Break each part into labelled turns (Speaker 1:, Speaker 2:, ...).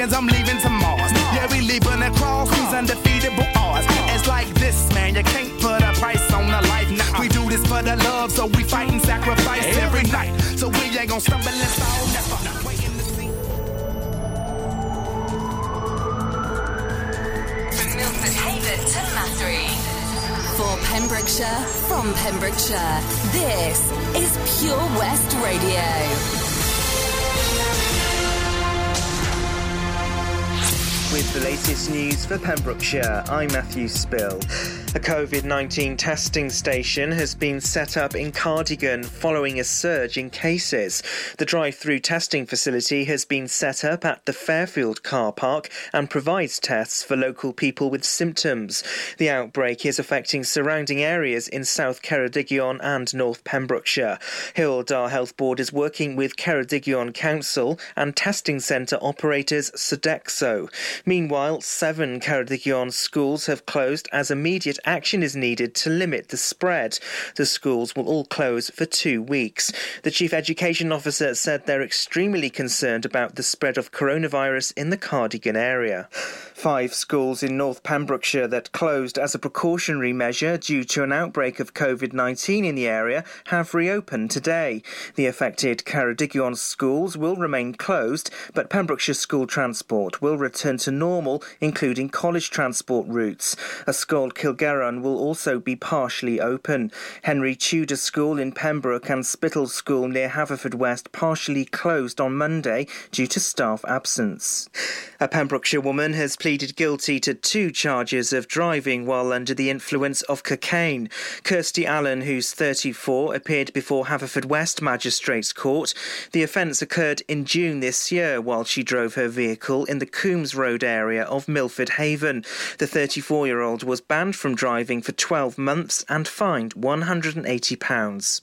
Speaker 1: In 30 seconds, I'm leaving to Mars. Yeah, we leaving across these undefeatable odds. It's like this, man. You can't put a price on a life. Nah, we do this for the love, so we fight and sacrifice every night. So we ain't gonna stumble and fall. Never. Waiting to see.
Speaker 2: From Milford Haven to Mathry. For Pembrokeshire, from Pembrokeshire, this is Pure West Radio.
Speaker 3: With the latest news for Pembrokeshire, I'm Matthew Spill. A COVID 19 testing station has been set up in Cardigan following a surge in cases. The drive through testing facility has been set up at the Fairfield car park and provides tests for local people with symptoms. The outbreak is affecting surrounding areas in South Ceredigion and North Pembrokeshire. Dda Health Board is working with Ceredigion Council and testing centre operators Sodexo. Meanwhile, seven Ceredigion schools have closed as immediate action is needed to limit the spread. The schools will all close for two weeks. The Chief Education Officer said they're extremely concerned about the spread of coronavirus in the Cardigan area. Five schools in North Pembrokeshire that closed as a precautionary measure due to an outbreak of COVID 19 in the area have reopened today. The affected Ceredigion schools will remain closed, but Pembrokeshire school transport will return to normal, including college transport routes. A school Cilgerran will also be partially open. Henry Tudor School in Pembroke and Spittal School near Haverfordwest partially closed on Monday due to staff absence. A Pembrokeshire woman has pleaded guilty to two charges of driving while under the influence of cocaine. Kirsty Allen, who's 34, appeared before Haverfordwest Magistrates Court. The offence occurred in June this year while she drove her vehicle in the Coombs Road area of Milford Haven. The 34 year old was banned from driving for 12 months and fined £180.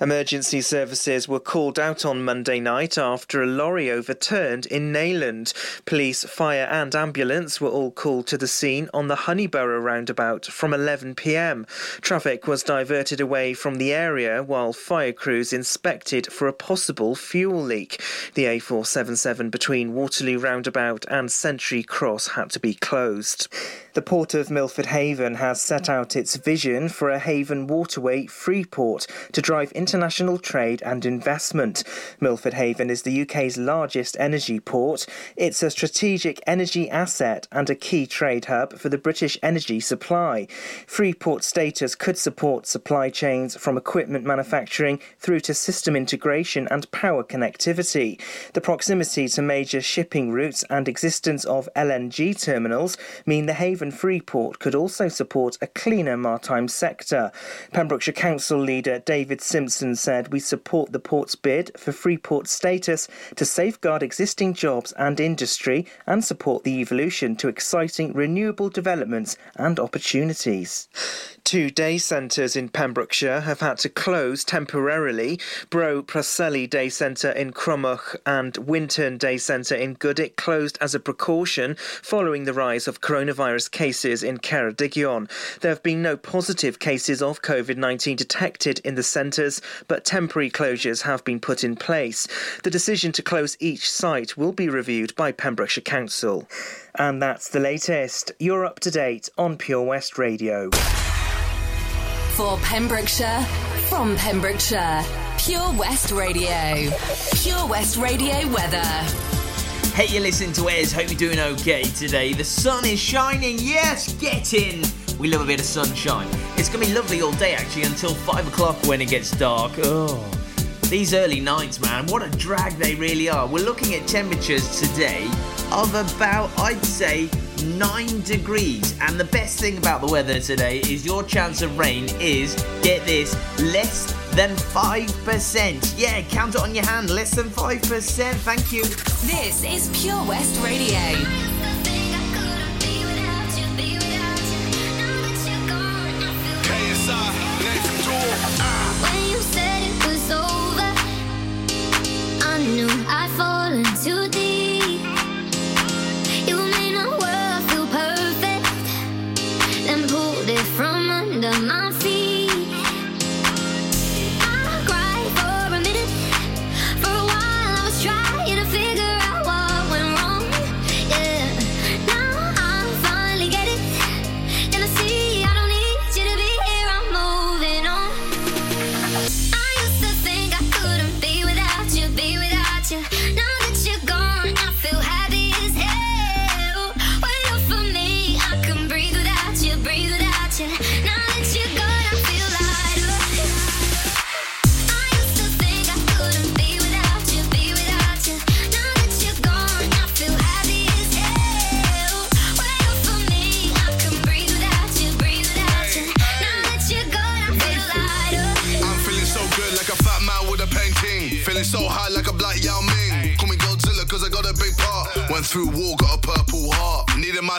Speaker 3: Emergency services were called out on Monday night after a lorry overturned in Neyland. Police, fire, and ambulance were all called to the scene on the Honeyborough roundabout from 11 pm. Traffic was diverted away from the area while fire crews inspected for a possible fuel leak. The A477 between Waterloo roundabout and Century Cross had to be closed. The Port of Milford Haven has set out its vision for a haven waterway free port to drive international trade and investment. Milford Haven is the UK's largest energy port. It's a strategic energy asset and a key trade hub for the British energy supply. Free port status could support supply chains from equipment manufacturing through to system integration and power connectivity. The proximity to major shipping routes and existence of LNG terminals mean the Haven Freeport could also support a cleaner maritime sector. Pembrokeshire Council leader David Simpson said, We support the port's bid for Freeport status to safeguard existing jobs and industry and support the evolution to exciting renewable developments and opportunities. Two day centres in Pembrokeshire have had to close temporarily. Bro Preseli Day Centre in Crymych and Wintern Day Centre in Goodwick closed as a precaution following the rise of coronavirus cases in Ceredigion. There have been no positive cases of COVID 19 detected in the centres, but temporary closures have been put in place. The decision to close each site will be reviewed by Pembrokeshire Council. And that's the latest. You're up to date on Pure West Radio.
Speaker 2: For Pembrokeshire, from Pembrokeshire, Pure West Radio. Pure West Radio weather.
Speaker 4: Hey, you listen to Wes. Hope you're doing okay today. The sun is shining. Yes, get in. We love a bit of sunshine. It's going to be lovely all day, actually, until 5 o'clock when it gets dark. Oh. These early nights, man, what a drag they really are. We're looking at temperatures today of about, I'd say, 9 degrees. And the best thing about the weather today is your chance of rain is, get this, less than 5%. Yeah, count it on your hand, less than 5%. Thank you.
Speaker 2: This is Pure West Radio.
Speaker 5: When you said it was over, I knew I'd fallen too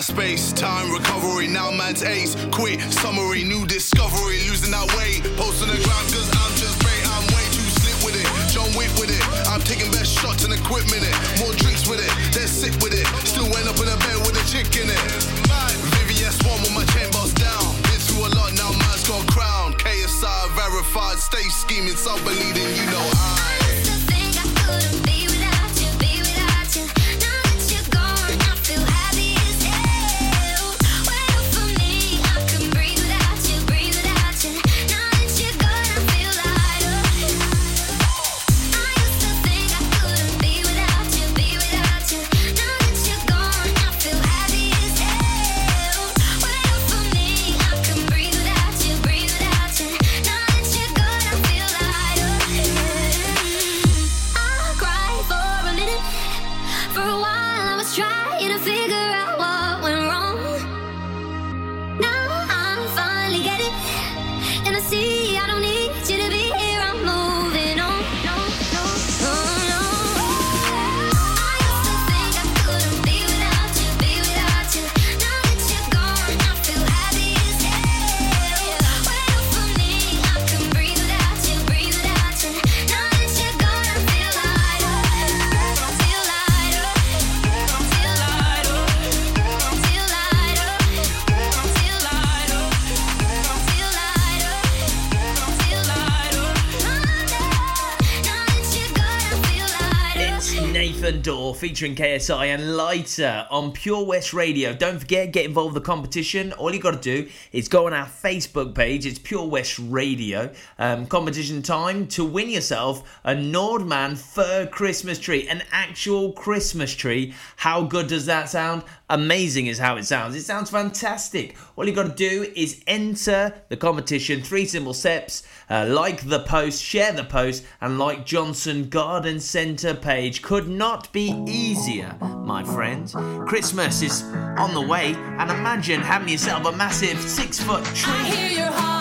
Speaker 6: space, time recovery. Now man's ace, quit, summary, new discovery. Losing that weight, post on the ground, cause I'm just great. I'm way too slick with it, John Wick with it. I'm taking best shots and equipment, it. more drinks with it, they're sick with it. Still end up in a bed with a chick in it. VVS one with my chain boss down. Been through a lot, now man's got crown. KSI verified, stay scheming, some believing, you know.
Speaker 7: door featuring KSI and Lighter on Pure West Radio. Don't forget, get involved in the competition. All you got to do is go on our Facebook page. It's Pure West Radio. Um, competition time to win yourself a Nordmann fir Christmas tree, an actual Christmas tree. How good does that sound? Amazing is how it sounds. It sounds fantastic. All you got to do is enter the competition. Three simple steps: uh, like the post, share the post, and like Johnson Garden Centre page. Could not be easier, my friend. Christmas is on the way, and imagine having yourself a massive six foot tree.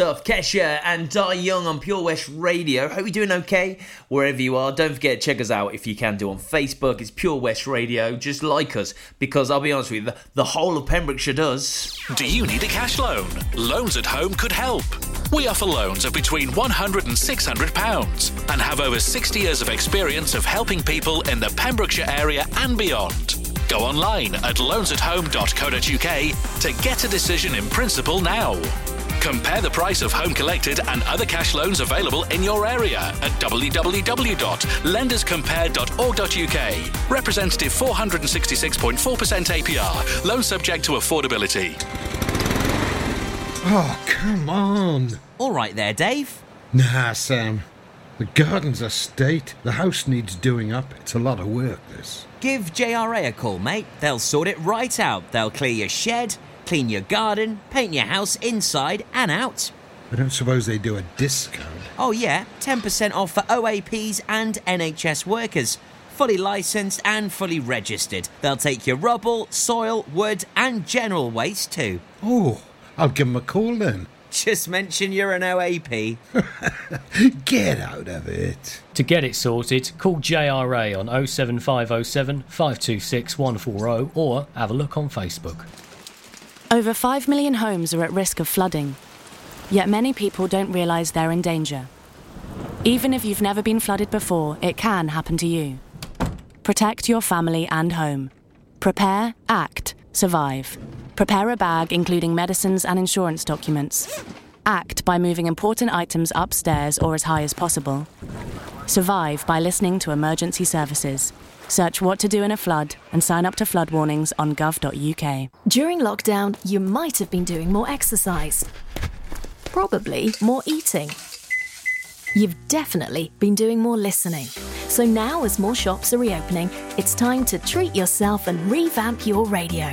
Speaker 4: Stuff. Kesha and Die Young on Pure West Radio. Hope you're doing okay wherever you are. Don't forget to check us out if you can do on Facebook. It's Pure West Radio. Just like us because I'll be honest with you, the, the whole of Pembrokeshire does.
Speaker 8: Do you need a cash loan? Loans at Home could help. We offer loans of between 100 and 600 pounds and have over 60 years of experience of helping people in the Pembrokeshire area and beyond. Go online at loansathome.co.uk to get a decision in principle now. Compare the price of home collected and other cash loans available in your area at www.lenderscompare.org.uk. Representative 466.4% APR. Loan subject to affordability.
Speaker 9: Oh, come on.
Speaker 10: All right there, Dave.
Speaker 9: Nah, Sam. The garden's a state. The house needs doing up. It's a lot of work, this.
Speaker 10: Give JRA a call, mate. They'll sort it right out. They'll clear your shed, clean your garden, paint your house inside and out.
Speaker 9: I don't suppose they do a discount.
Speaker 10: Oh, yeah, 10% off for OAPs and NHS workers. Fully licensed and fully registered. They'll take your rubble, soil, wood, and general waste too.
Speaker 9: Oh, I'll give them a call then.
Speaker 10: Just mention you're an OAP.
Speaker 9: Get out of it.
Speaker 11: To get it sorted, call JRA on 07507 526 140 or have a look on Facebook.
Speaker 12: Over 5 million homes are at risk of flooding, yet many people don't realise they're in danger. Even if you've never been flooded before, it can happen to you. Protect your family and home. Prepare, act, survive. Prepare a bag including medicines and insurance documents. Act by moving important items upstairs or as high as possible. Survive by listening to emergency services. Search what to do in a flood and sign up to flood warnings on gov.uk.
Speaker 13: During lockdown, you might have been doing more exercise. Probably more eating. You've definitely been doing more listening. So now, as more shops are reopening, it's time to treat yourself and revamp your radio.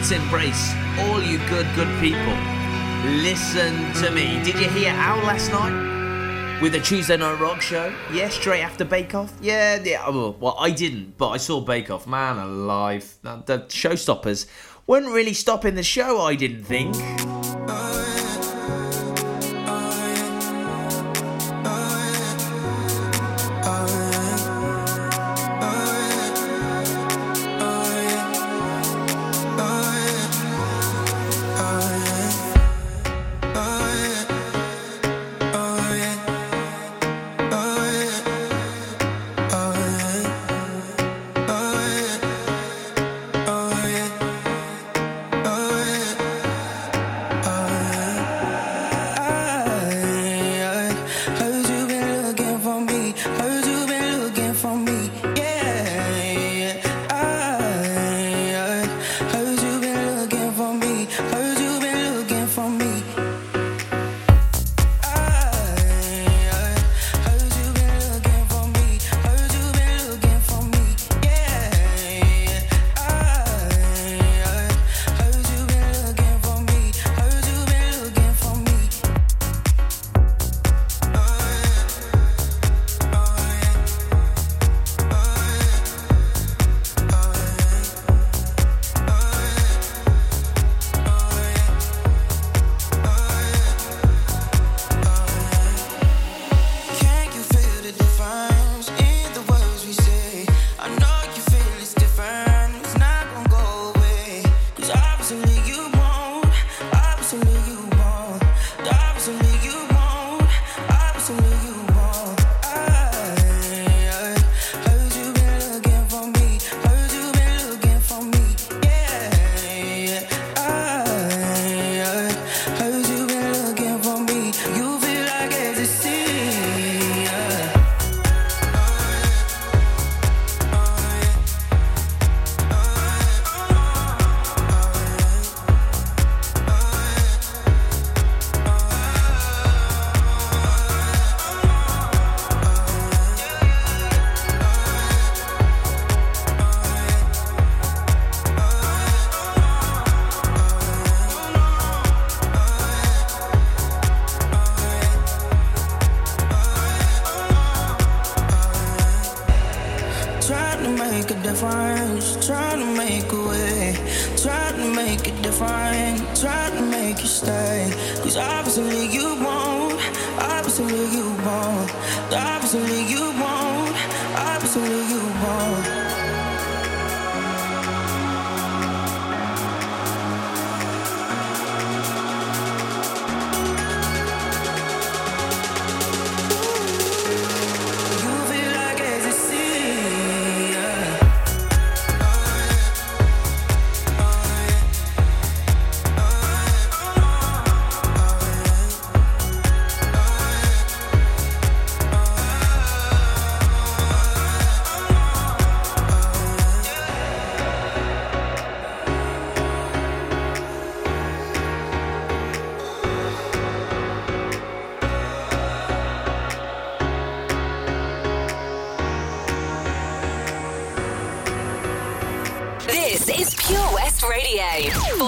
Speaker 4: Let's embrace all you good, good people. Listen to me. Did you hear Owl last night? With the Tuesday Night Rock show? Yeah, straight after Bake Off? Yeah, yeah. Oh, well, I didn't, but I saw Bake Off. Man alive. The showstoppers weren't really stopping the show, I didn't think.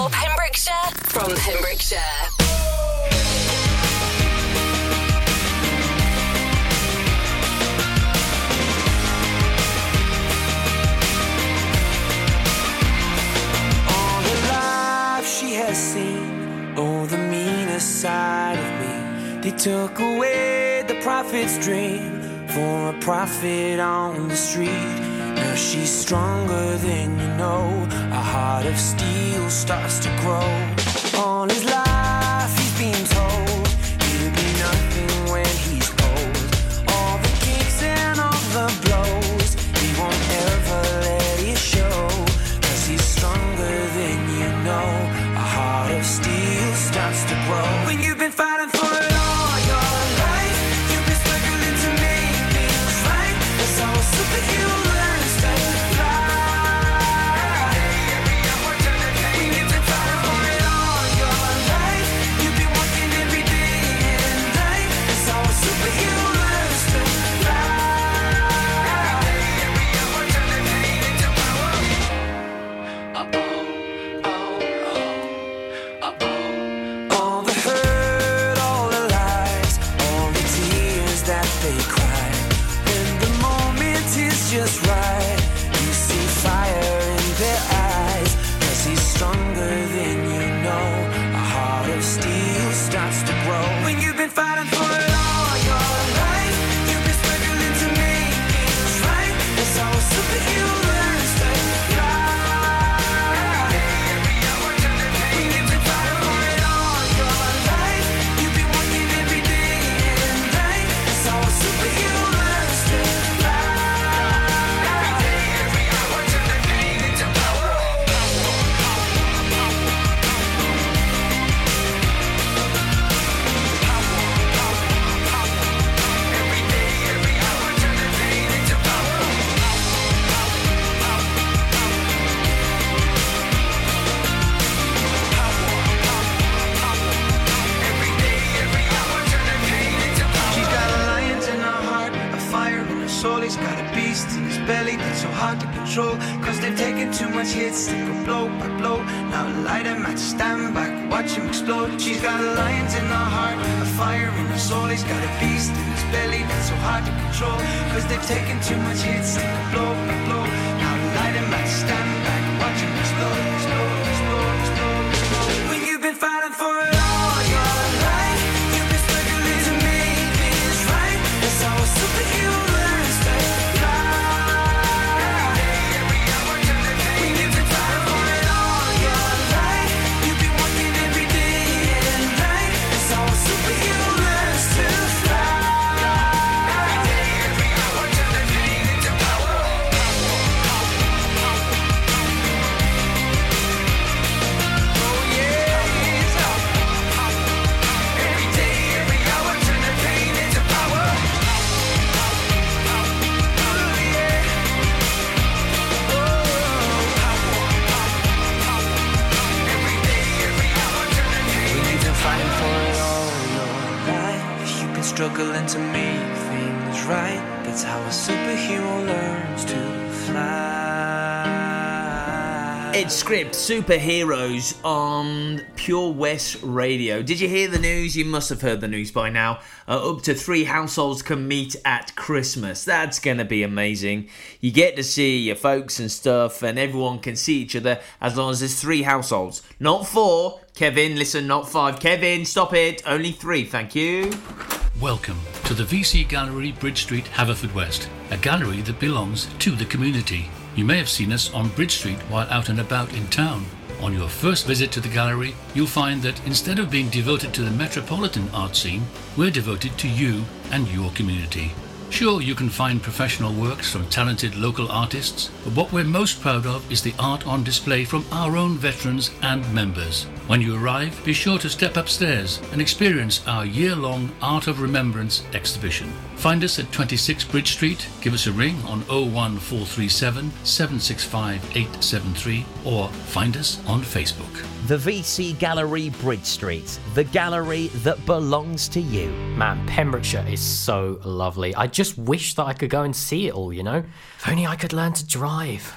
Speaker 14: For
Speaker 2: Pembrokeshire, from Pembrokeshire.
Speaker 14: All the life she has seen, oh, the meanest side of me. They took away the prophet's dream for a prophet on the street. Now she's stronger than you know. A heart of steel starts to grow. Soul. He's got a beast in his belly that's so hard to control. Cause they've taken too much hits, go blow blow.
Speaker 4: Superheroes on Pure West Radio. Did you hear the news? You must have heard the news by now. Uh, up to three households can meet at Christmas. That's going to be amazing. You get to see your folks and stuff, and everyone can see each other as long as there's three households. Not four. Kevin, listen, not five. Kevin, stop it. Only three, thank you.
Speaker 15: Welcome to the VC Gallery, Bridge Street, Haverfordwest, a gallery that belongs to the community. You may have seen us on Bridge Street while out and about in town. On your first visit to the gallery, you'll find that instead of being devoted to the metropolitan art scene, we're devoted to you and your community. Sure, you can find professional works from talented local artists, but what we're most proud of is the art on display from our own veterans and members. When you arrive, be sure to step upstairs and experience our year long Art of Remembrance exhibition. Find us at 26 Bridge Street, give us a ring on 01437 765 873, or find us on Facebook.
Speaker 10: The VC Gallery, Bridge Street. The gallery that belongs to you.
Speaker 11: Man, Pembrokeshire is so lovely. I just wish that I could go and see it all, you know? If only I could learn to drive.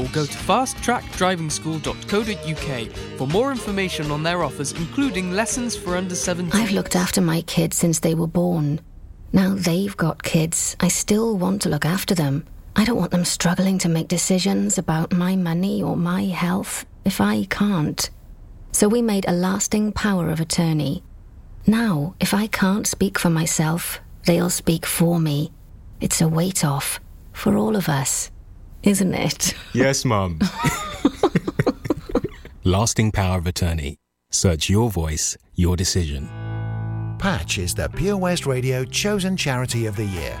Speaker 16: or go to fasttrackdrivingschool.co.uk for more information on their offers, including lessons for under 17.
Speaker 17: I've looked after my kids since they were born. Now they've got kids. I still want to look after them. I don't want them struggling to make decisions about my money or my health if I can't. So we made a lasting power of attorney. Now, if I can't speak for myself, they'll speak for me. It's a weight off for all of us, isn't it?
Speaker 18: Yes, Mum. Lasting power of attorney. Search your voice, your decision.
Speaker 19: Patch is the Pure West Radio chosen charity of the year.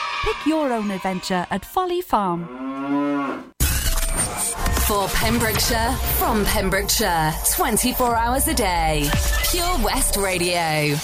Speaker 20: Pick your own adventure at Folly Farm.
Speaker 21: For Pembrokeshire, from Pembrokeshire, 24 hours a day. Pure West Radio.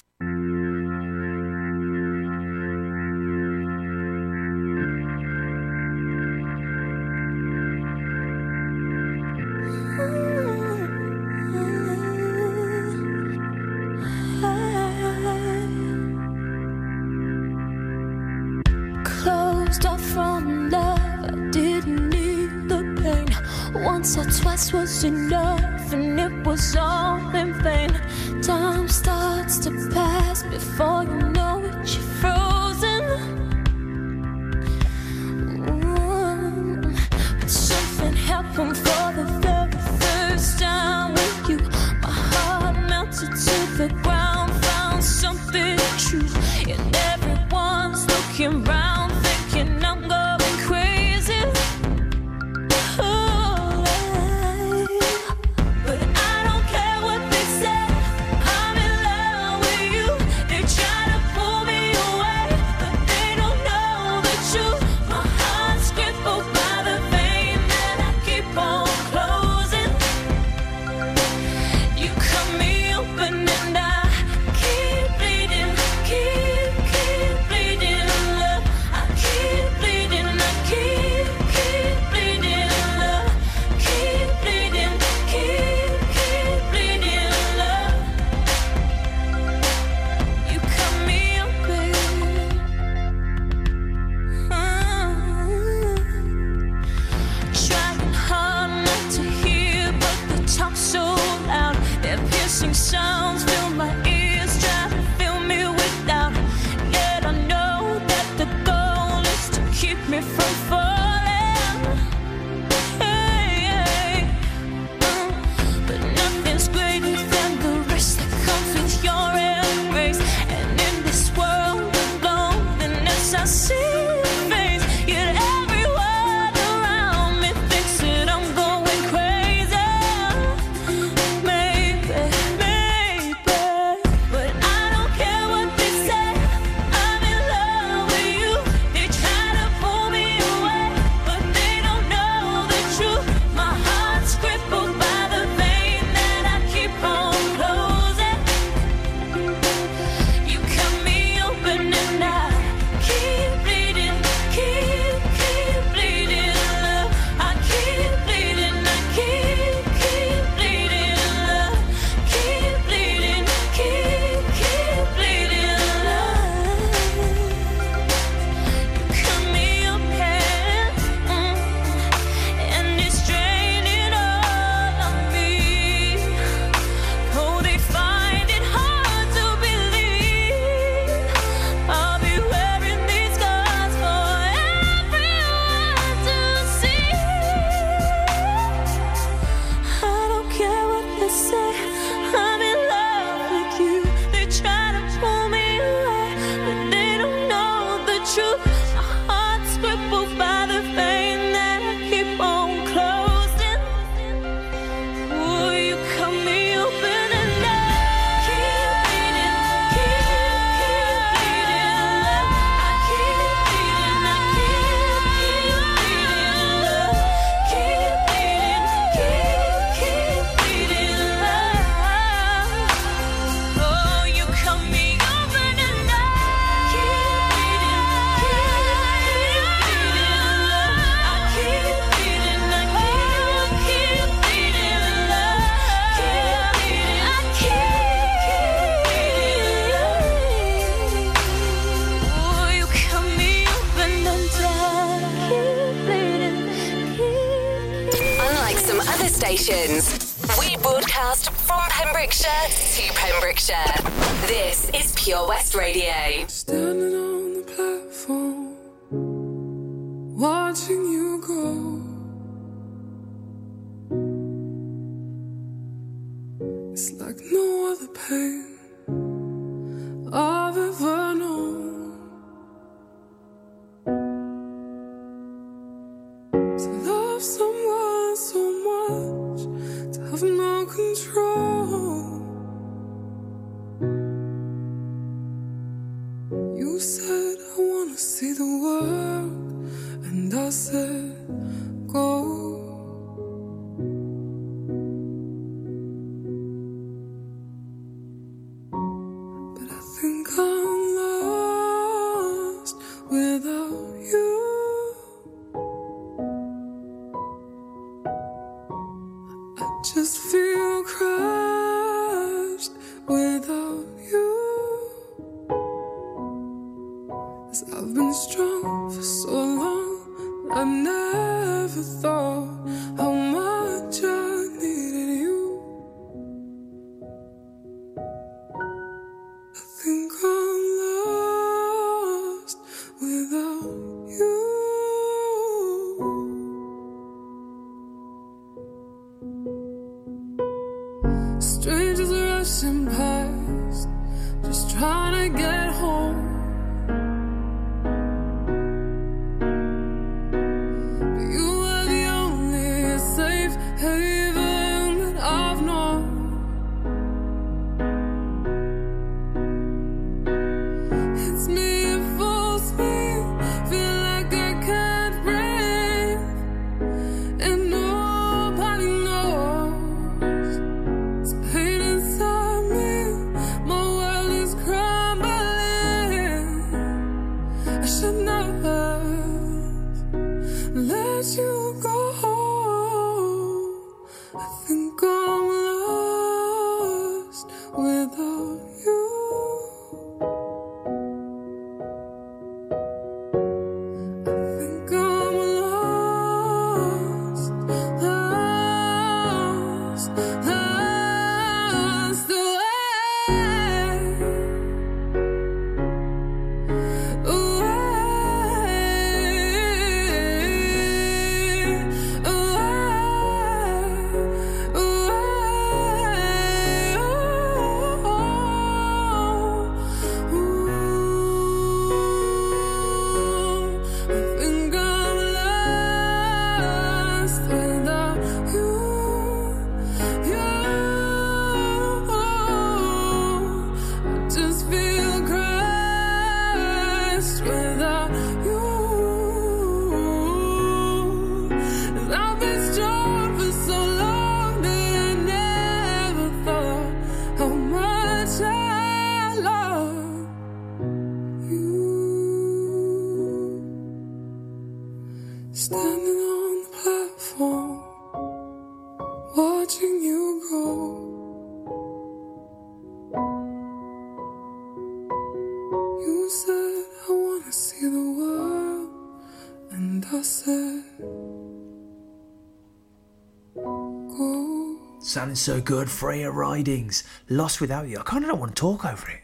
Speaker 4: sounding so good. Freya Ridings, Lost Without You. I kind of don't want to talk over it.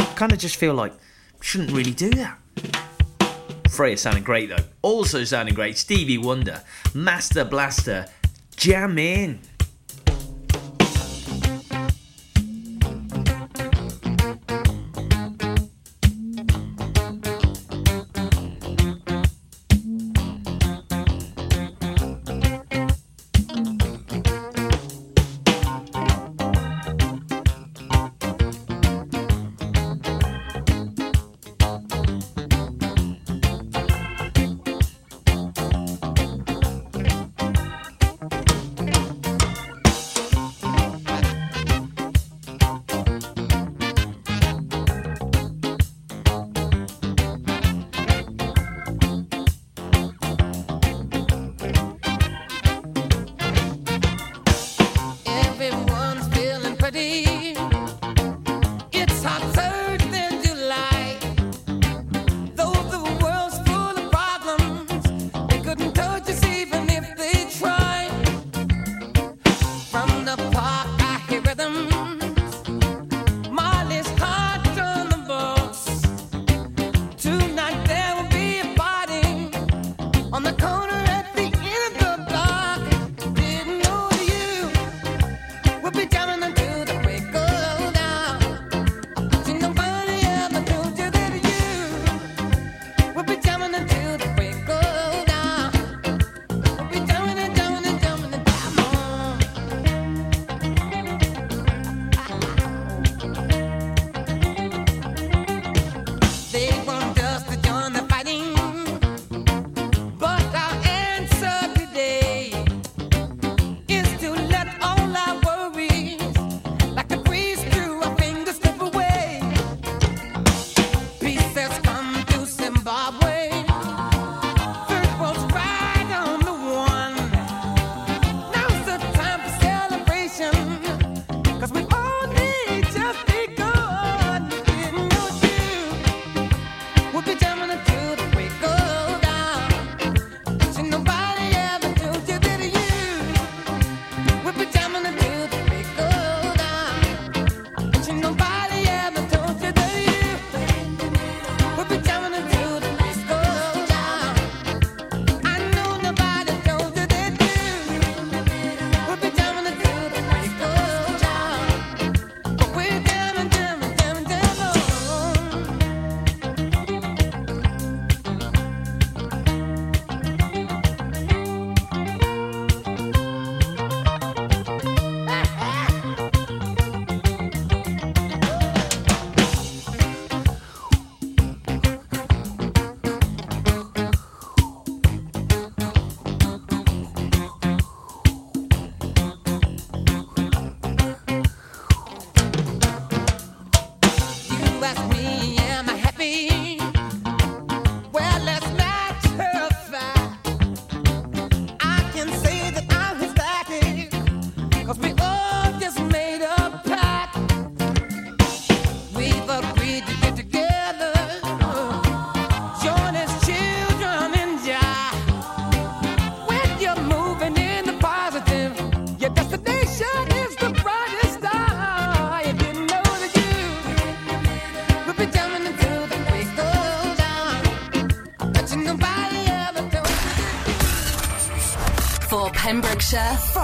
Speaker 4: I kind of just feel like shouldn't really do that. Freya sounding great though. Also sounding great, Stevie Wonder, Master Blaster, Jam In.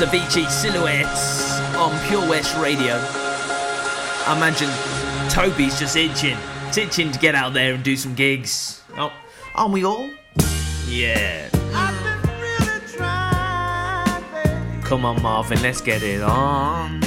Speaker 4: is Avicii Silhouettes on Pure West Radio. I imagine Toby's just itching. It's itching to get out there and do some gigs. Oh, aren't we all? Yeah. Really
Speaker 14: trying, Come on, Marvin, let's get it on.